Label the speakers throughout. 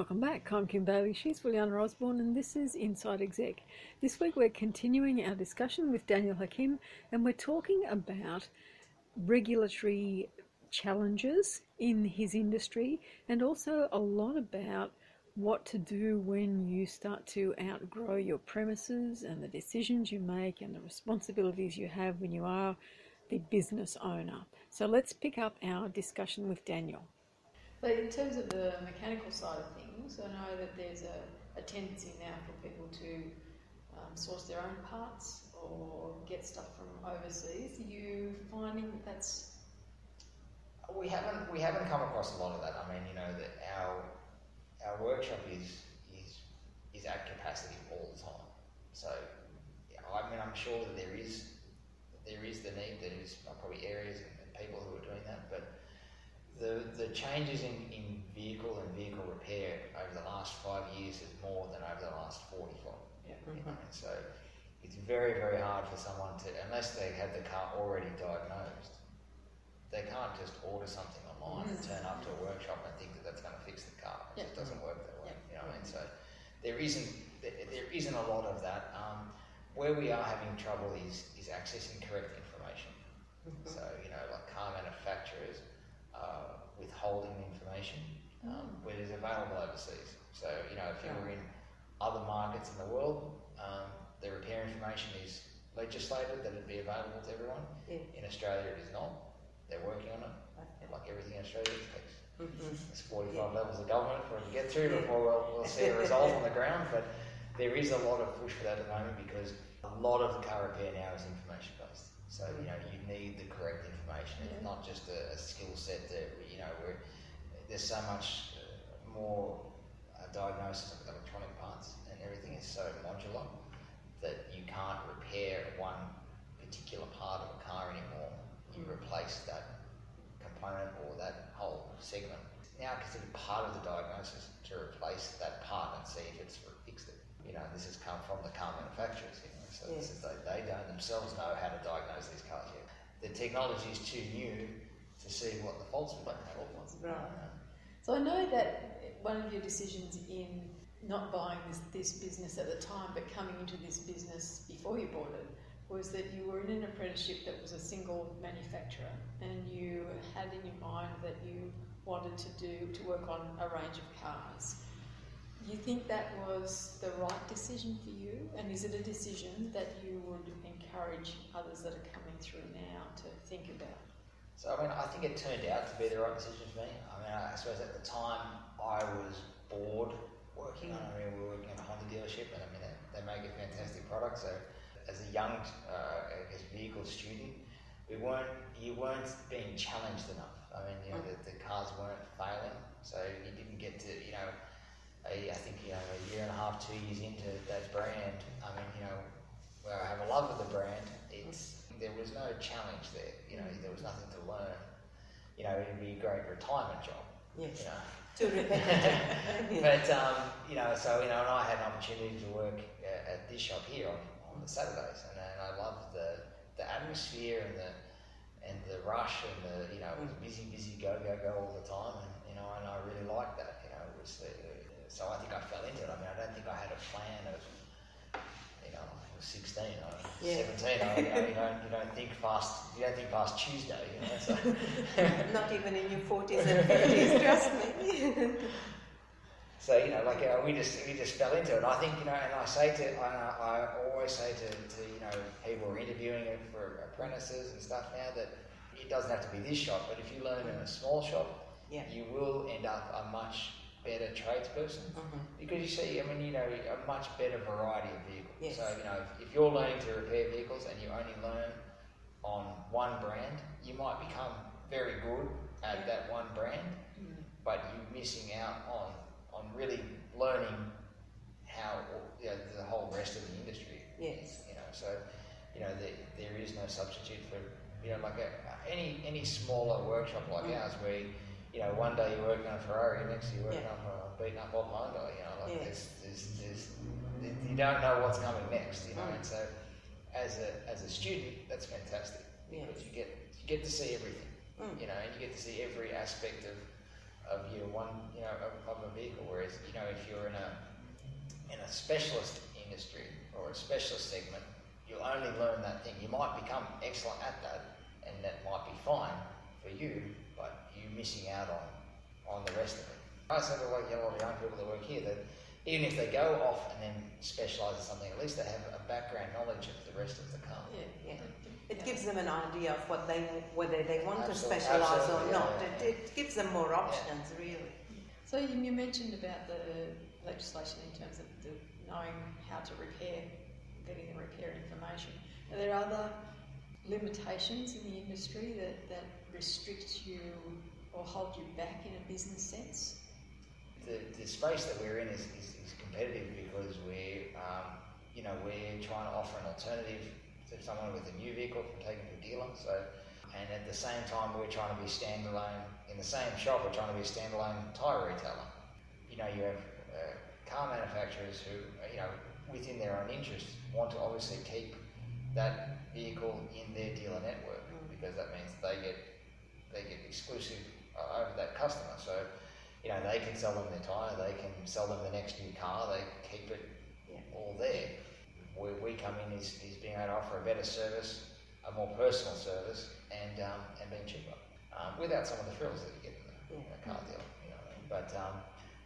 Speaker 1: Welcome back. I'm Kim Bailey. She's Juliana Osborne, and this is Inside Exec. This week we're continuing our discussion with Daniel Hakim, and we're talking about regulatory challenges in his industry and also a lot about what to do when you start to outgrow your premises and the decisions you make and the responsibilities you have when you are the business owner. So let's pick up our discussion with Daniel.
Speaker 2: But in terms of the mechanical side of things, I know that there's a, a tendency now for people to um, source their own parts or get stuff from overseas. Are you finding that that's
Speaker 3: we haven't we haven't come across a lot of that. I mean, you know, that our our workshop is is is at capacity all the time. So, I mean, I'm sure that there is there is the need. There is probably areas and people who are doing that, but the, the changes in, in vehicle and vehicle repair over the last five years is more than over the last 45. Yeah. Mm-hmm. so it's very, very hard for someone to, unless they have the car already diagnosed, they can't just order something online and turn up to a workshop and think that that's going to fix the car. It just doesn't work that way. You know what I mean? So there isn't, there isn't a lot of that. Um, where we are having trouble is, is accessing correct information. Mm-hmm. So, you know, like car manufacturers uh, withholding information um, mm. where it is available overseas. So, you know, if you were in other markets in the world, um, the repair information is legislated that it'd be available to everyone. Yeah. In Australia, it is not. They're working on it. Okay. Like everything in Australia, it takes mm-hmm. there's 45 yeah. levels of government for it to get through before we'll, we'll see a result on the ground. But there is a lot of push for that at the moment because a lot of the car repair now is information based. So, you know, you need the correct information. It's not just a, a skill set that, you know, where there's so much uh, more uh, diagnosis of electronic parts and everything is so modular that you can't repair one particular part of a car anymore. You mm. replace that component or that whole segment. Now considered part of the diagnosis to replace that part and see if it's fixed it. You know, this has come from the car manufacturers. You know, so yes. they, they don't themselves know how to diagnose these cars yet. The technology is too new to see what the faults fault.
Speaker 2: Right. So I know that one of your decisions in not buying this, this business at the time, but coming into this business before you bought it, was that you were in an apprenticeship that was a single manufacturer, and you had in your mind that you wanted to do to work on a range of cars you think that was the right decision for you? And is it a decision that you would encourage others that are coming through now to think about?
Speaker 3: So, I mean, I think it turned out to be the right decision for me. I mean, I suppose at the time I was bored working on, I mean, we were working at a Honda dealership and I mean, they, they make a fantastic product. So, as a young, uh, I guess, vehicle student, we weren't, you weren't being challenged enough. I mean, you know, the, the cars weren't failing. So, you didn't get to, you know, I think you know a year and a half, two years into that brand, I mean you know where I have a love of the brand, it's there was no challenge there. You know there was nothing to learn. You know it'd be a great retirement job.
Speaker 2: Yes.
Speaker 3: You know. But um, you know, so you know, and I had an opportunity to work uh, at this shop here on, on the Saturdays, and, and I loved the the atmosphere and the and the rush and the you know it was busy, busy, go, go, go all the time, and you know, and I really liked that. You know, it was the, so I think I fell into it. I mean, I don't think I had a plan of, you know, I was 16 or yeah. 17. I, you, know, you, don't, you don't think fast, you don't think fast Tuesday, you know. So.
Speaker 2: Not even in your 40s and 50s, trust me.
Speaker 3: so, you know, like, you know, we just, we just fell into it. I think, you know, and I say to, I, I always say to, to, you know, people who are interviewing it for apprentices and stuff now that it doesn't have to be this shop, but if you learn in a small shop, yeah. you will end up a much better tradesperson mm-hmm. because you see, I mean, you know, a much better variety of vehicles. Yes. So, you know, if, if, you're learning to repair vehicles and you only learn on one brand, you might become very good at that one brand, mm-hmm. but you're missing out on, on really learning how you know, the whole rest of the industry.
Speaker 2: Yes.
Speaker 3: You know, so, you know, there, there is no substitute for, you know, like a, any, any smaller workshop like mm-hmm. ours where you know, one day you're working on a Ferrari, next you're working yeah. on a beaten up old Honda. You know, like yeah. there's, there's, there's, you don't know what's coming next. You know, mm. and so as a as a student, that's fantastic because you get you get to see everything. Mm. You know, and you get to see every aspect of of year one, you know, of, of a vehicle. Whereas, you know, if you're in a in a specialist industry or a specialist segment, you'll only learn that thing. You might become excellent at that, and that might be fine for you, you're missing out on on the rest of it. I say to like, you know, a lot of young people that work here that even if they go off and then specialise in something, at least they have a background knowledge of the rest of the car.
Speaker 2: Yeah.
Speaker 4: Yeah. It
Speaker 2: Yeah.
Speaker 4: gives them an idea of what they whether they want to specialise or
Speaker 3: absolutely,
Speaker 4: not.
Speaker 3: yeah,
Speaker 4: It, it gives them more options, really.
Speaker 2: So you you mentioned about the legislation in terms of the knowing how to repair, getting the repair information. Are there other limitations in the industry that, that restrict you or hold you back in a business sense?
Speaker 3: the, the space that we're in is, is, is competitive because we're, um, you know, we're trying to offer an alternative to someone with a new vehicle from taking to a dealer. So, and at the same time, we're trying to be standalone in the same shop. We're trying to be a standalone tyre retailer. You know, you have uh, car manufacturers who, you know, within their own interest, want to obviously keep that vehicle in their dealer network because that means they get they get exclusive over that customer. So you know, they can sell them their tyre, they can sell them the next new car, they keep it
Speaker 4: Yeah.
Speaker 3: all there. Where we come in is, is being able to offer a better service, a more personal service, and um, and being cheaper, um, without some of the frills that you get in a, in a car deal. You know, what I mean? but um,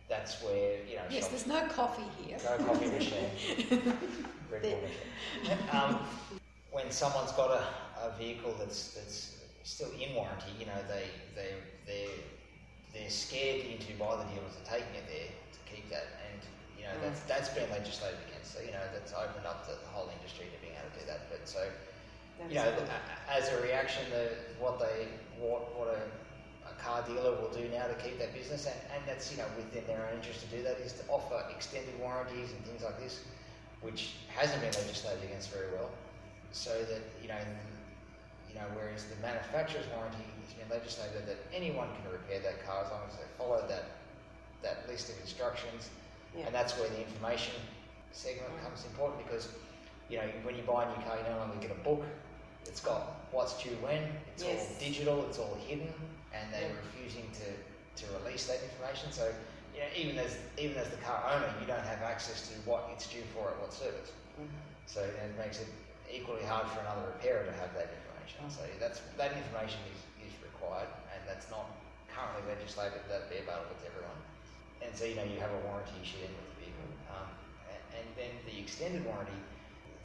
Speaker 3: that's where you know.
Speaker 2: Yes, there's no coffee here.
Speaker 3: no coffee machine. Red Bull machine. Um, when someone's got a, a vehicle that's that's still in warranty, you know, they they they they're scared into by the dealers are taking it there to keep that, and you know that's mm. that's been legislated against. So you know that's opened up the, the whole industry to being able to do that. But so you know, a- as a reaction, the, what they what what a, a car dealer will do now to keep that business, and, and that's you know within their own interest to do that, is to offer extended warranties and things like this, which hasn't been legislated against very well, so that you know. You know, whereas the manufacturer's warranty has been legislated that anyone can repair that car as long as they follow that that list of instructions,
Speaker 4: Yeah.
Speaker 3: and that's where the information segment becomes important because you know when you buy a new car, you no longer get a book. It's got what's due when. It's all digital. It's all hidden, and they're
Speaker 4: Yeah.
Speaker 3: refusing to, to release that information. So you know, even as even as the car owner, you don't have access to what it's due for at what service.
Speaker 4: Mhm.
Speaker 3: So it makes it equally hard for another repairer to have that information. So that's that information is, is required, and that's not currently legislated that be available to everyone. And so you know you have a warranty issue then with the vehicle, um, and, and then the extended warranty,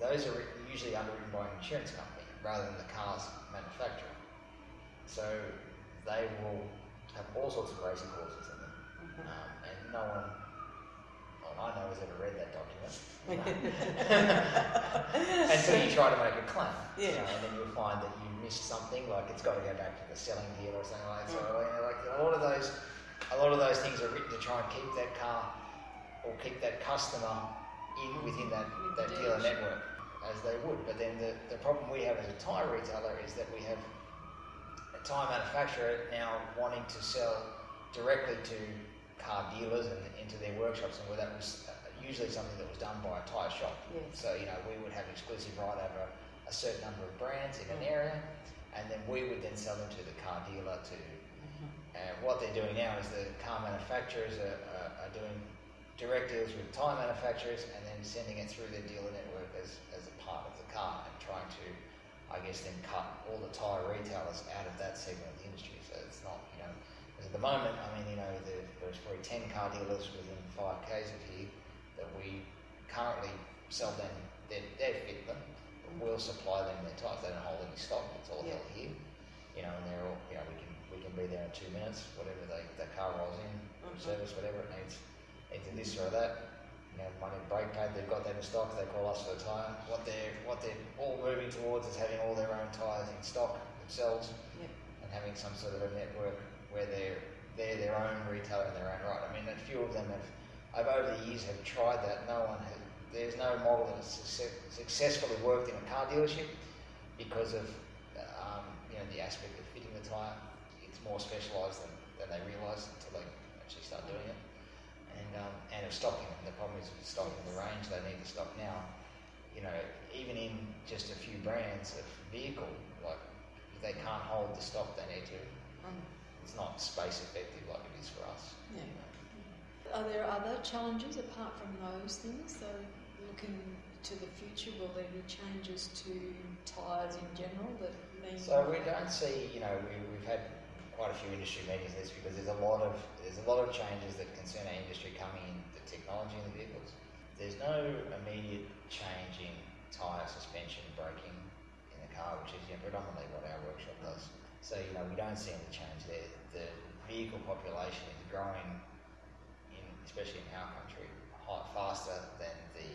Speaker 3: those are usually underwritten by an insurance company rather than the car's manufacturer. So they will have all sorts of crazy clauses in them, um, and no one. I know has ever read that document. and so you try to make a claim. you know, and then you'll find that you missed something, like it's got to go back to the selling deal or something like that. So you know, like a lot of those, a lot of those things are written to try and keep that car or keep that customer in within that, that dealer network as they would. But then the, the problem we have as a tyre retailer is that we have a tyre manufacturer now wanting to sell directly to car dealers and into their workshops, and where that was uh, usually something that was done by a tyre shop.
Speaker 4: Yes.
Speaker 3: So you know we would have exclusive right over a certain number of brands in an area, and then we would then sell them to the car dealer to. And what they're doing now is the car manufacturers are, are, are doing direct deals with tyre manufacturers and then sending it through their dealer network as, as a part of the car and trying to, I guess, then cut all the tyre retailers out of that segment of the industry. So it's not, you know, 'cause at the moment, I mean, you know, the, there's probably 10 car dealers within 5Ks of here that we currently sell them, they they fit them, but we'll supply them their tyres. They don't hold any stock, it's all
Speaker 4: Yeah.
Speaker 3: held here. You know, and they're all, you know, we can, we can be there in two minutes, whatever they, that car rolls in,
Speaker 4: Mhm.
Speaker 3: service, whatever it needs, either this or that. You know, money brake pad, they've got that in stock, they call us for the tyre. What they're, what they're all moving towards is having all their own tyres in stock themselves
Speaker 4: Yep.
Speaker 3: and having some sort of a network where they're, they're their own retailer in their own right. I mean, a few of them have, have over the years have tried that. No one has, there's no model that has success, successfully worked in a car dealership because of, um, you know, the aspect of fitting the tyre. It's more specialised than, than they realise until they actually start doing it. And, um, and of stocking. The problem is with stocking the range they need to stock now. You know, even in just a few brands of vehicle, like they can't hold the stock they need to.
Speaker 4: Mm.
Speaker 3: It's not space effective like it is for us.
Speaker 2: Yeah. Are there other challenges apart from those things? So, looking to the future, will there be changes to tyres in general that mean?
Speaker 3: So we don't see, you know, we, we've had quite a few industry meetings on this because there's a lot of there's a lot of changes that concern our industry coming in the technology in the vehicles. There's no immediate change in tyre suspension braking in the car, which is you know, predominantly what our workshop does. So you know we don't see any change there. The vehicle population is growing, in especially in our country, faster than the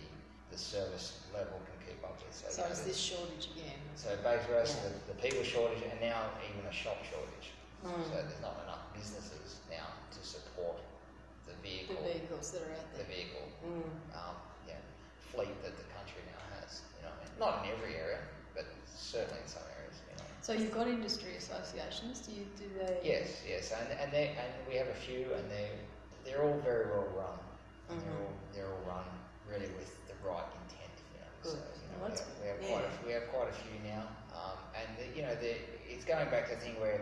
Speaker 3: the service level can keep up with.
Speaker 2: So,
Speaker 3: you know,
Speaker 2: is this shortage again?
Speaker 3: So basically,
Speaker 4: Yeah.
Speaker 3: the, the people shortage and now even a shop shortage.
Speaker 4: Mm.
Speaker 3: So there's not enough businesses now to support the vehicle.
Speaker 2: The vehicles that are out there.
Speaker 3: the vehicle
Speaker 4: Mm.
Speaker 3: um, yeah, fleet that the country now has. You know, what I mean? not in every area, but certainly in some areas.
Speaker 2: So you've got industry associations. Do you do they?
Speaker 3: Yes, yes, and and they and we have a few, and they they're all very well run. And They're all they're all run really with the right intent. You know, so
Speaker 4: Good.
Speaker 3: you know,
Speaker 2: Well,
Speaker 3: we, have, we have quite a, we have quite a few now, um, and the, you know, the, it's going back to the thing where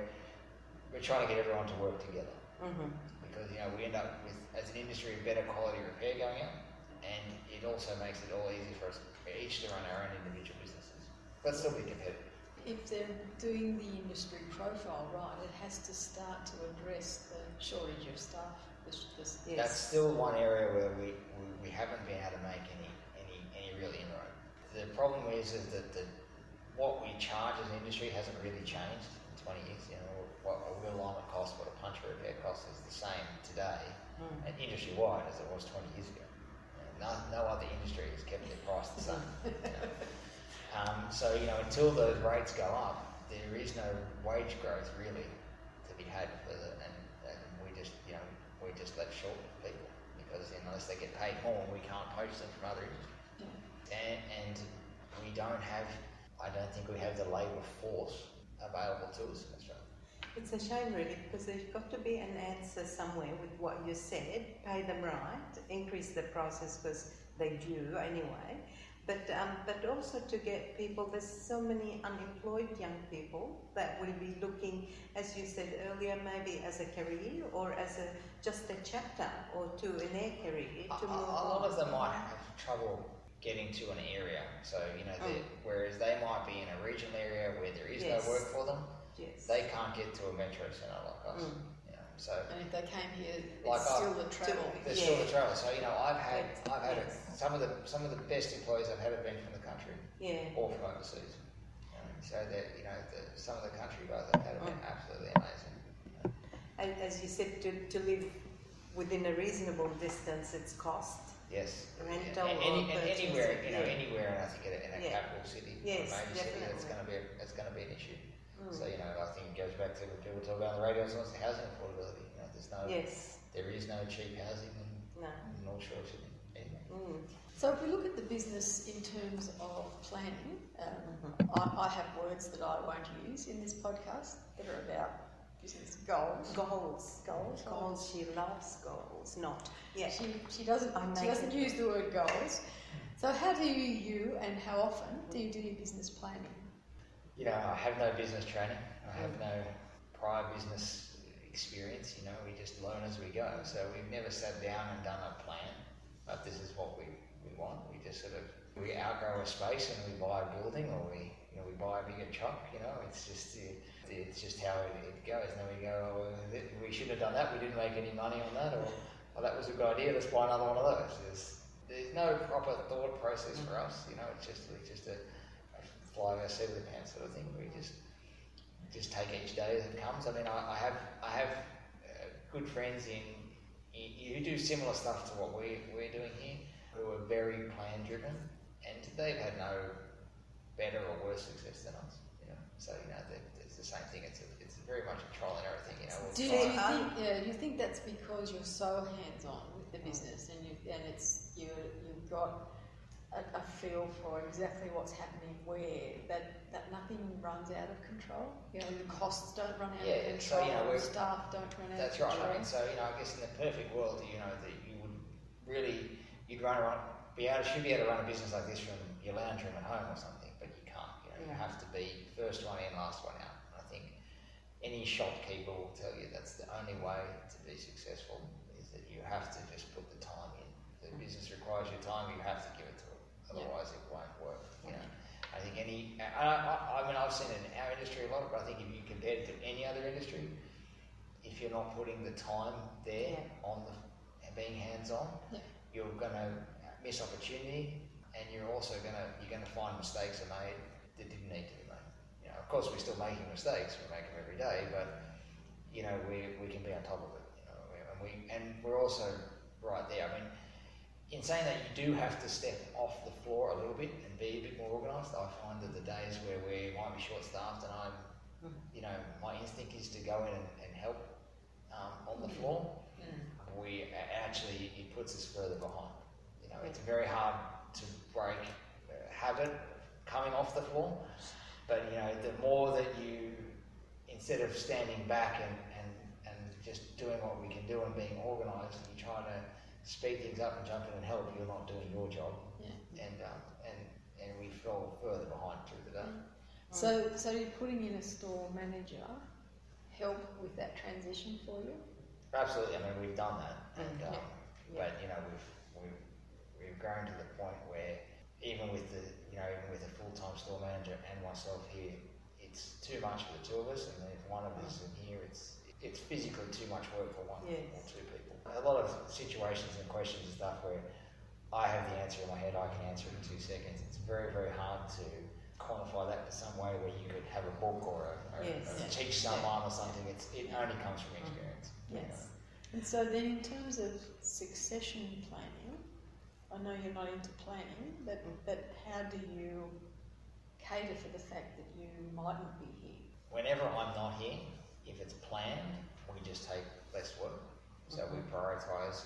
Speaker 3: we're trying to get everyone to work together
Speaker 4: Mm-hmm.
Speaker 3: because you know we end up with as an industry better quality repair going out, and it also makes it all easy for us each to run our own individual businesses, but still be competitive.
Speaker 2: If they're doing the industry profile right, it has to start to address the shortage of staff. The, the,
Speaker 4: Yes.
Speaker 3: That's still one area where we, we, we haven't been able to make any, any, any real inroad. The problem is, is that the, what we charge as an industry hasn't really changed in 20 years. You know, what a wheel alignment cost, what a punch repair cost is the same today
Speaker 4: Mm.
Speaker 3: and industry wide as it was 20 years ago. No, no other industry has kept their price the same. you know. Um, so, you know, until those rates go up, there is no wage growth really to be had for the, and, and we just, you know, we just let short of people because unless they get paid more, we can't poach them from other industries.
Speaker 2: Yeah.
Speaker 3: And, and we don't have, I don't think we have the labour force available to us in Australia.
Speaker 4: It's a shame, really, because there's got to be an answer somewhere with what you said. Pay them right, increase the prices because they do anyway. But um, but also to get people. There's so many unemployed young people that will be looking, as you said earlier, maybe as a career or as a just a chapter or two in their career to
Speaker 3: a-
Speaker 4: move
Speaker 3: a lot
Speaker 4: on.
Speaker 3: of them might have trouble getting to an area. So, you know,
Speaker 4: Mm.
Speaker 3: whereas they might be in a regional area where there is
Speaker 4: Yes.
Speaker 3: no work for them,
Speaker 4: Yes.
Speaker 3: they can't get to a metro centre like us.
Speaker 4: Mm.
Speaker 3: You know, so
Speaker 2: And if they came here, it's
Speaker 3: Like I-
Speaker 2: still the travel.
Speaker 3: there's
Speaker 4: Yeah.
Speaker 3: still the travel. So, you know, I've had,
Speaker 4: But-
Speaker 3: I've had a, some of the some of the best employees I've had have been from the country
Speaker 4: yeah.
Speaker 3: or from overseas. You know, so that you know, the, some of the country guys I've had have been
Speaker 4: Mm.
Speaker 3: absolutely amazing.
Speaker 4: And as you said, to, to live within a reasonable distance, it's cost.
Speaker 3: Yes.
Speaker 4: Rental
Speaker 3: and,
Speaker 4: or
Speaker 3: any, and anywhere, you know,
Speaker 4: yeah.
Speaker 3: anywhere, and I think in a, in a
Speaker 4: Yeah.
Speaker 3: capital city,
Speaker 4: Yes,
Speaker 3: a major city, that's going to be a, that's going to be an issue.
Speaker 4: Mm.
Speaker 3: So you know, I think it goes back to what people talk about on the radio. It's also housing affordability. You know, there's no,
Speaker 4: Yes.
Speaker 3: there is no cheap housing in,
Speaker 4: No.
Speaker 3: in North Shore Sydney. Anyway.
Speaker 4: Mm.
Speaker 2: So if we look at the business in terms of planning, um,
Speaker 3: Mm-hmm.
Speaker 2: I, I have words that I won't use in this podcast that are about business goals.
Speaker 4: Goals.
Speaker 2: Goals.
Speaker 4: Goals. She loves goals. Not. Yeah.
Speaker 2: She, she doesn't
Speaker 4: I
Speaker 2: she doesn't use the word goals. So how do you, you and how often do you do your business planning?
Speaker 3: You know, I have no business training. I have no prior business experience. You know, we just learn as we go. So we've never sat down and done a plan. But this is what we, we want. We just sort of we outgrow a space and we buy a building or we you know we buy a bigger truck. You know, it's just it's just how it, it goes. And then we go, oh, we should have done that. We didn't make any money on that, or oh, that was a good idea. Let's buy another one of those. There's there's no proper thought process for us. You know, it's just it's just a fly by seat of the pants sort of thing. We just just take each day as it comes. I mean, I, I have I have uh, good friends in, in who do similar stuff to what we we're doing here, who are very plan driven, and they've had no better or worse success than us. You know, so you know it's the same thing. It's a, it's very much a trial and error thing. You know, we'll
Speaker 2: Do you, think yeah, do you think that's because you're so hands on with the business and you and it's you you've got a, a feel for exactly what's happening where that that nothing runs out of control. You know, the costs don't run out
Speaker 3: Yeah,
Speaker 2: of
Speaker 3: so,
Speaker 2: control.
Speaker 3: you know,
Speaker 2: staff don't run out
Speaker 3: That's right.
Speaker 2: control.
Speaker 3: I mean, so you know, I guess in the perfect world, you know, that you would really you'd run around, be able should be able to run a business like this from your lounge room at home or something, but you can't. You know, you have to be first one in, last one out. And I think any shopkeeper will tell you that's the only way to be successful is that you have to just put the time in. The business requires your time, you have to give it to Otherwise, it won't work. You know, I think any. I, I, I mean, I've seen it in our industry a lot, but I think if you compare it to any other industry, if you're not putting the time there
Speaker 4: Yeah.
Speaker 3: on the being hands-on,
Speaker 2: Yeah.
Speaker 3: you're going to miss opportunity, and you're also going to you're going to find mistakes are made that didn't need to be made. You know, of course, we're still making mistakes. We make them every day, but you know, we, we can be on top of it. You know, and we and we're also right there. I mean, in saying that, you do have to step off the floor a little bit and be a bit more organised. I find that the days where we might be short-staffed and I'm,
Speaker 4: Mhm.
Speaker 3: you know, my instinct is to go in and, and help um, on the floor. We actually it puts us further behind. You know, it's very hard to break habit coming off the floor. But you know, the more that you, instead of standing back and, and, and just doing what we can do and being organised, and you try to speed things up and jump in and help, you're not doing your job,
Speaker 2: Yeah.
Speaker 3: and um, and and we fall further behind through the day.
Speaker 2: So, so you're putting in a store manager help with that transition for you?
Speaker 3: Absolutely, I mean we've done that, and um,
Speaker 4: yeah.
Speaker 3: but you know we've we've we've grown to the point where even with the you know even with a full time store manager and myself here, it's too much for the two of us, and if one of us in here, it's it's physically too much work for one
Speaker 4: Yes.
Speaker 3: or two people. A lot of situations and questions and stuff where I have the answer in my head, I can answer it in two seconds. It's very very hard to quantify that in some way where you could have a book or, a, or,
Speaker 4: Yes.
Speaker 3: or teach someone or something. It's it only comes from mm-hmm. experience. you know.
Speaker 2: Yes. And so then in terms of succession planning, I know you're not into planning, but, mm. but how do you cater for the fact that you mightn't be here?
Speaker 3: whenever I'm not here, if it's planned, we just take less work. So we prioritise.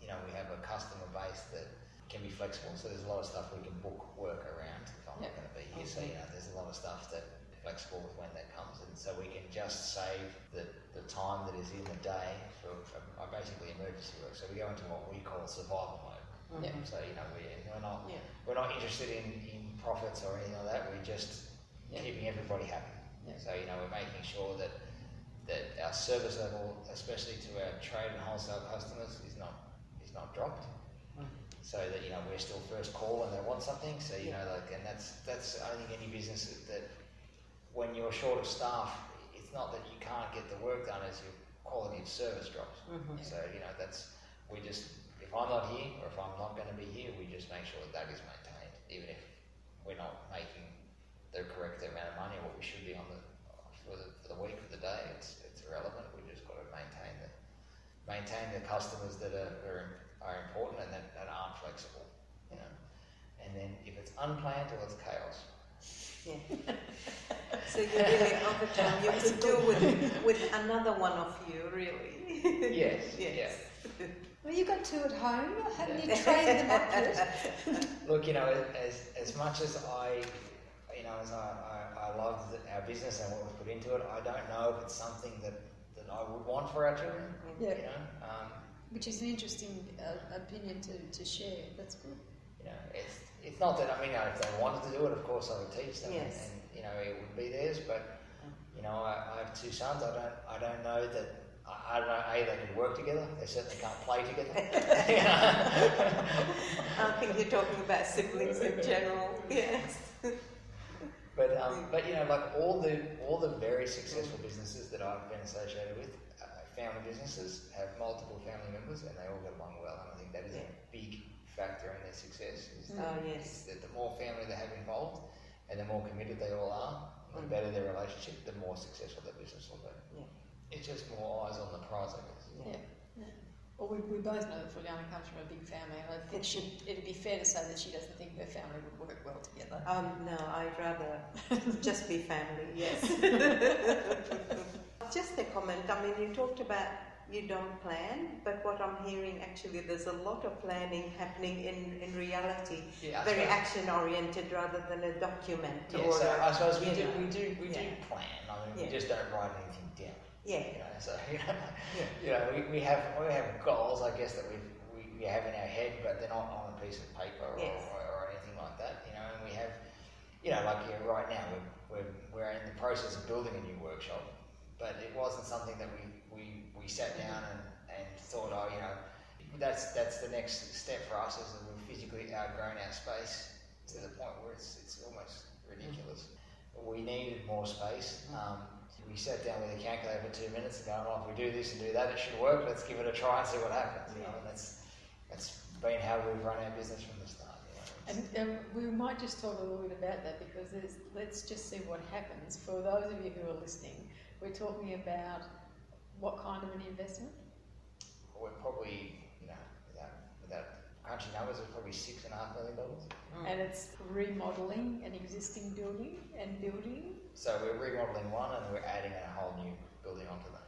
Speaker 3: You know, we have a customer base that can be flexible. So there's a lot of stuff we can book work around if I'm not going to be here. So you know, there's a lot of stuff that flexible with when that comes, and so we can just save the, the time that is in the day for, for uh, basically emergency work. So we go into what we call survival mode.
Speaker 2: Yeah.
Speaker 3: So you know, we, we're not
Speaker 2: Yeah.
Speaker 3: we're not interested in, in profits or anything like that. We're just keeping everybody happy.
Speaker 2: Yeah.
Speaker 3: So you know, we're making sure that service level, especially to our trade and wholesale customers, is not is not dropped.
Speaker 4: Mm.
Speaker 3: So that you know we're still first call when they want something. So you know, like, and that's that's I think any business that, when you're short of staff, it's not that you can't get the work done, as your quality of service drops.
Speaker 4: Mhm.
Speaker 3: So you know, that's we just if I'm not here or if I'm not going to be here, we just make sure that that is maintained, even if we're not making the correct amount of money or what we should be on the for the, for the week or the day. It's it's irrelevant. We just got to maintain the maintain the customers that are are, are important and that, that aren't flexible. You know, and then if it's unplanned or it's chaos,
Speaker 4: Yeah. so you really, over time, you could do with, with another one of you, really.
Speaker 3: yes,
Speaker 4: yes.
Speaker 2: Well, you've got two at home. Haven't you trained them up yet?
Speaker 3: Look, you know, as, as much as I, you know, as I, I, I love the, our business and what we've put into it, I don't know if it's something that, that I would want for our children.
Speaker 2: Yeah.
Speaker 3: You know, um,
Speaker 2: Which is an interesting uh, opinion to, to share. That's good.
Speaker 3: you know, it's it's not that I mean, you know, if they wanted to do it, of course I would teach them,
Speaker 4: Yes.
Speaker 3: and you know, it would be theirs. But you know, I, I have two sons. I don't I don't know that. I I don't know. A, they can work together. They certainly can't play together.
Speaker 4: I think you're talking about siblings in general. Yes.
Speaker 3: But um, but you know, like all the all the very successful businesses that I've been associated with, uh, family businesses have multiple family members, and they all get along well. And I think that is a big factor in their success. Is
Speaker 2: Mm.
Speaker 4: Oh,
Speaker 3: is
Speaker 4: yes.
Speaker 3: that the more family they have involved, and the more committed they all are, the
Speaker 4: Mm.
Speaker 3: better their relationship, the more successful their business will be.
Speaker 4: Yeah.
Speaker 3: It's just more eyes on the prize, I guess.
Speaker 2: Well, we, we both know that Juliana comes from a big family, and I think she, it'd be fair to say that she doesn't think her family would work well together.
Speaker 4: Um, no, I'd rather just be family, yes. just a comment. I mean, you talked about you don't plan, but what I'm hearing actually, there's a lot of planning happening in, in reality.
Speaker 3: Yeah,
Speaker 4: Very action oriented rather than a document.
Speaker 3: Yeah, so
Speaker 4: a-
Speaker 3: I suppose we do, we do, we do
Speaker 4: Yeah.
Speaker 3: plan. I mean,
Speaker 4: Yeah.
Speaker 3: we just don't write anything down.
Speaker 4: Yeah.
Speaker 3: You know, so you know,
Speaker 4: Yeah.
Speaker 3: you know, we, we have we have goals, I guess, that we we, we have in our head, but they're not on a piece of paper or,
Speaker 4: Yes.
Speaker 3: or, or anything like that. You know, and we have, you know, like yeah, right now we're, we're we're in the process of building a new workshop, but it wasn't something that we, we, we sat mm-hmm. down and, and thought, oh, you know, that's that's the next step for us is that we've physically outgrown our space to the point where it's, it's almost ridiculous. Mm-hmm. We needed more space. Mm-hmm. Um, we sat down with a calculator for two minutes and going, oh, if we do this and do that, it should work. Let's give it a try and see what happens. You know, and that's that's been how we've run our business from the start. You know.
Speaker 2: And um, we might just talk a little bit about that because there's, let's just see what happens. For those of you who are listening, we're talking about what kind of an investment?
Speaker 3: we're probably, you know, without, without crunching numbers, it's probably six and a half million dollars.
Speaker 2: And it's remodeling an existing building and building,
Speaker 3: So we're remodeling one and we're adding a whole new building onto that.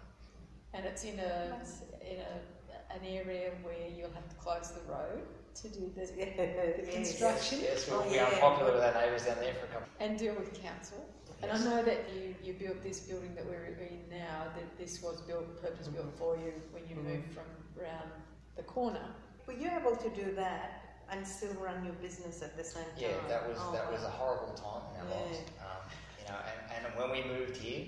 Speaker 2: and it's in a in a an area where you'll have to close the road to do the, the
Speaker 4: Yes.
Speaker 2: construction
Speaker 3: Yes, we'll
Speaker 4: Oh,
Speaker 3: be
Speaker 4: yeah.
Speaker 3: unpopular with our neighbours down there for a couple.
Speaker 2: and deal with council. And I know that you, you built this building that we're in now. That this was built purpose built for you when you
Speaker 4: Mhm.
Speaker 2: moved from around the corner.
Speaker 4: Were you able to do that and still run your business at the same time?
Speaker 3: Yeah, that was
Speaker 4: Oh,
Speaker 3: that was a horrible time in our lives. Um, you know, and, and when we moved here,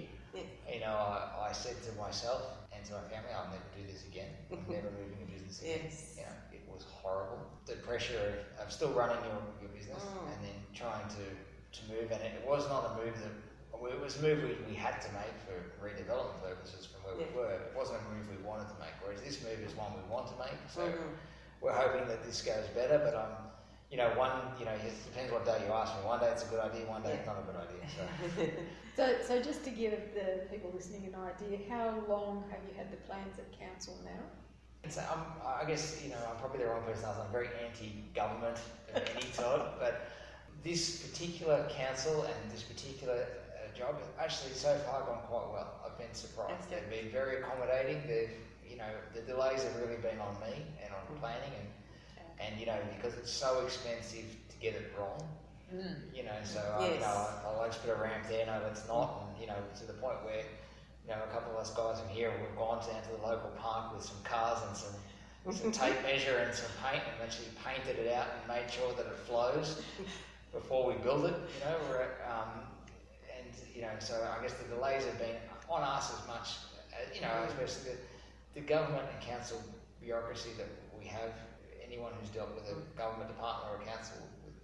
Speaker 3: you know, I, I said to myself and to my family, I'll never do this again. I'm never moving a business again.
Speaker 4: Yes.
Speaker 3: You know, it was horrible. The pressure of, of still running your, your business
Speaker 4: Mm.
Speaker 3: and then trying to, to move, and it was not a move that it was a move we, we had to make for redevelopment purposes from where
Speaker 4: Yeah.
Speaker 3: we were. It wasn't a move we wanted to make, whereas this move is one we want to make. So
Speaker 4: Mhm.
Speaker 3: we're hoping that this goes better, but um, you know, one, you know, it depends what day you ask me. One day it's a good idea, one day it's not a good idea. So
Speaker 2: So, so just to give the people listening an idea, how long have you had the plans at council now?
Speaker 3: So I'm, I guess you know I'm probably the wrong person. I'm very anti-government of any sort, but this particular council and this particular uh, job has actually so far gone quite well. I've been surprised. They've been very accommodating. They've you know the delays have really been on me and on planning and and you know because it's so expensive to get it wrong. You know, so uh, you know, I, I like to put a ramp there. No, it's not, and you know, to the point where you know a couple of us guys in here we've gone down to the local park with some cars and some some tape measure and some paint and actually painted it out and made sure that it flows before we build it. You know, we're at, um, and you know, so I guess the delays have been on us as much. As, you know, especially the, the government and council bureaucracy that we have. Anyone who's dealt with a government department or a council,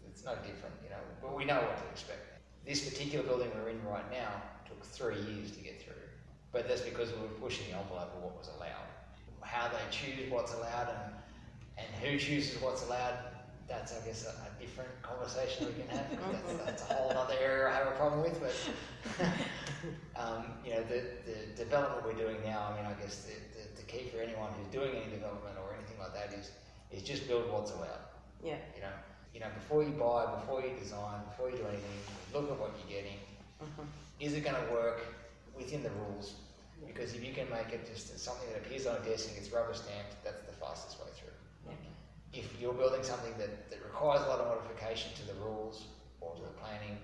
Speaker 3: it's no different. You know, but we know what to expect. This particular building we're in right now took three years to get through, but that's because we were pushing the envelope of what was allowed. How they choose what's allowed and and who chooses what's allowed, that's I guess a, a different conversation we can have. that's, that's a whole other area I have a problem with. But um, you know, the, the development we're doing now. I mean, I guess the, the, the key for anyone who's doing any development or anything like that is is just build what's allowed.
Speaker 4: Yeah.
Speaker 3: You know, you know, before you buy, before you design, before you do anything, look at what you're getting.
Speaker 4: Mhm.
Speaker 3: Is it going to work within the rules? Because if you can make it just something that appears on a desk and gets rubber stamped, that's the fastest way through.
Speaker 4: Yeah.
Speaker 3: If you're building something that, that requires a lot of modification to the rules or to the planning,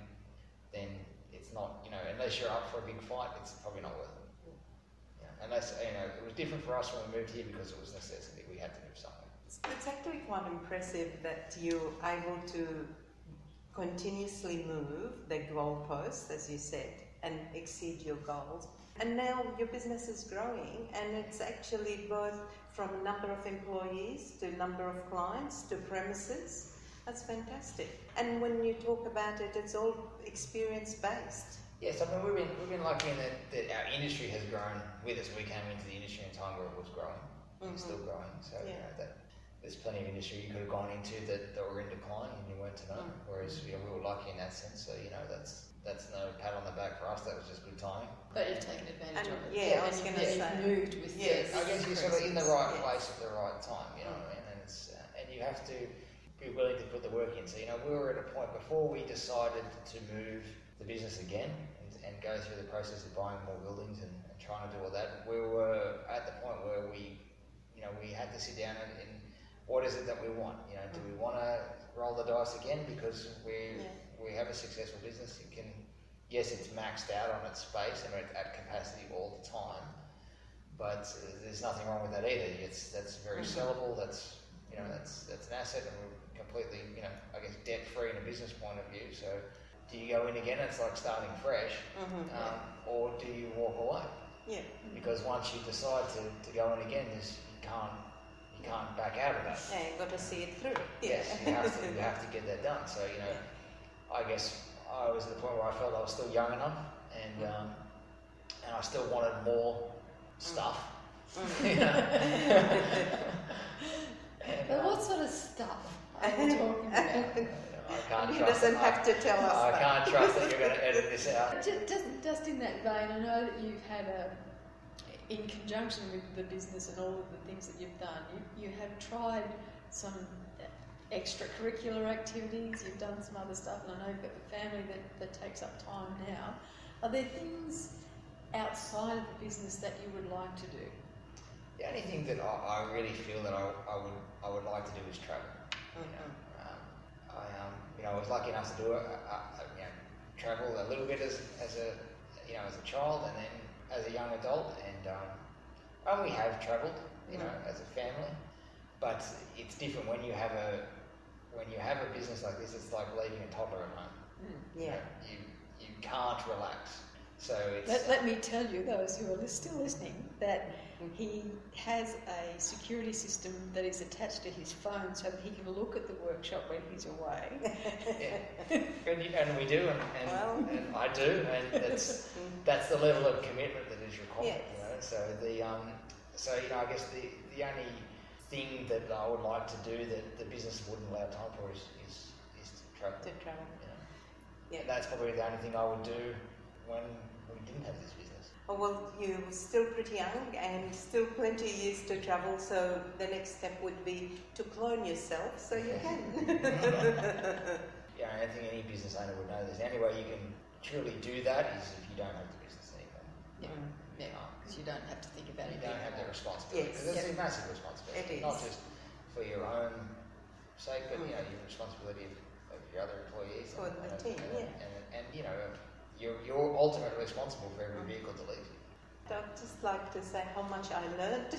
Speaker 3: then it's not, you know, unless you're up for a big fight, it's probably not worth it. Yeah. Unless, you know, it was different for us when we moved here because it was necessity. We had to move somewhere.
Speaker 4: It's, actually quite impressive that you're able to continuously move the goalposts, as you said, and exceed your goals. And now your business is growing, and it's actually both from number of employees to number of clients to premises. That's fantastic. And when you talk about it, it's all experience based.
Speaker 3: Yes, I mean we've been we've been lucky in that, that our industry has grown with us. We came into the industry in a time where it was growing, and it's
Speaker 4: mm-hmm.
Speaker 3: still growing. So you know that there's plenty of industry you could have gone into that, that were in decline and you weren't to know.
Speaker 4: Mm.
Speaker 3: Whereas you know, we were lucky in that sense. So you know that's that's no pat on the back for us. That was just good timing.
Speaker 2: But you've taken advantage
Speaker 4: And-
Speaker 2: of it.
Speaker 4: yeah, I
Speaker 2: and
Speaker 4: was
Speaker 2: you've-
Speaker 4: gonna
Speaker 2: yeah,
Speaker 4: say.
Speaker 2: You've moved with
Speaker 4: Yes.
Speaker 2: the
Speaker 3: I guess you're sort of in the right
Speaker 4: Yes.
Speaker 3: place at the right time. You know what I mean? And it's uh, and you have to be willing to put the work in. So you know we were at a point before we decided to move the business again and, and go through the process of buying more buildings and, and trying to do all that. We were at the point where we, you know, we had to sit down and, and what is it that we want? You know, do we want to roll the dice again because we
Speaker 4: Yeah.
Speaker 3: we have a successful business? It can, yes, it's maxed out on its space and at capacity all the time, but there's nothing wrong with that either. It's that's very
Speaker 4: Mhm.
Speaker 3: sellable. That's you know that's that's an asset, and we're completely you know I guess debt free in a business point of view. So do you go in again? It's like starting fresh,
Speaker 4: Mhm.
Speaker 3: um, or do you walk away?
Speaker 4: Yeah.
Speaker 3: Because once you decide to, to go in again, you can't you can't back out of that.
Speaker 4: Yeah, you've got to see it through.
Speaker 3: Yes, you have to you have to get that done. So you know, I guess I was at the point where I felt I was still young enough, and mm. um, and I still wanted more mm. stuff. Mm. You know? And,
Speaker 2: But what sort of stuff are you talking about?
Speaker 3: you know, I can't
Speaker 4: He
Speaker 3: trust.
Speaker 4: doesn't
Speaker 3: I-
Speaker 4: have to tell us
Speaker 3: I
Speaker 4: that.
Speaker 3: can't trust that you're going to edit this out.
Speaker 2: Just, just, just in that vein, I know that you've had a, in conjunction with the business and all of the things that you've done, you, you have tried some extracurricular activities, you've done some other stuff, and I know you've got the family that, that takes up time now. Are there things outside of the business that you would like to do?
Speaker 3: The only thing that I, I really feel that I, I would I would like to do is travel. You know, um, I um, you know I was lucky enough to do it. I, I, you know, travel a little bit as, as a you know as a child and then as a young adult, and um, and we have travelled, you know, as a family. But it's different when you have a when you have a business like this. It's like leaving a toddler at home. You
Speaker 4: Yeah.
Speaker 3: know, you you can't relax. So it's
Speaker 2: Let, let me tell you, those who are still listening, that he has a security system that is attached to his phone so that he can look at the workshop when he's away.
Speaker 3: Yeah. and, and we do, and, and,
Speaker 4: Well.
Speaker 3: and I do, and that's that's the level of commitment that is required.
Speaker 4: Yes.
Speaker 3: You know, so the um, so you know, I guess the the only thing that I would like to do that the business wouldn't allow time for is is, is to travel.
Speaker 4: To travel.
Speaker 3: You know.
Speaker 4: Yeah.
Speaker 3: That's probably the only thing I would do when we didn't have this business.
Speaker 4: Oh, well, you're still pretty young and still plenty of years to travel, so the next step would be to clone yourself so you can.
Speaker 3: Yeah, I don't think any business owner would know this. The only way you can truly do that is if you don't have the business anymore.
Speaker 2: Yeah,
Speaker 4: Mm.
Speaker 2: yeah, because you don't have to think about
Speaker 3: You
Speaker 2: it.
Speaker 3: You don't have the responsibility
Speaker 4: Yes.
Speaker 3: because it's
Speaker 2: Yeah.
Speaker 3: a massive responsibility.
Speaker 4: It
Speaker 3: Not just for your own sake, but you
Speaker 4: Mm.
Speaker 3: know your responsibility of, of your other employees
Speaker 4: For
Speaker 3: and,
Speaker 4: the
Speaker 3: and,
Speaker 4: team,
Speaker 3: and,
Speaker 4: yeah.
Speaker 3: and, and, you know you're you're ultimately responsible for every vehicle that leaves.
Speaker 4: I'd just like to say how much I learned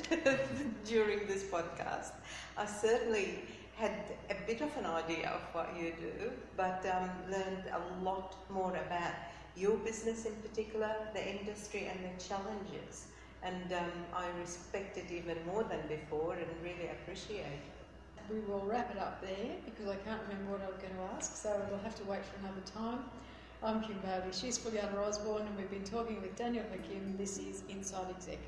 Speaker 4: during this podcast. I certainly had a bit of an idea of what you do, but um, learned a lot more about your business in particular, the industry, and the challenges. And um, I respect it even more than before and really appreciate it.
Speaker 2: We will wrap it up there because I can't remember what I was going to ask, so we'll have to wait for another time. I'm Kim Bailey, she's Juliana Osborne, and we've been talking with Daniel Hakim. This is Inside Exec.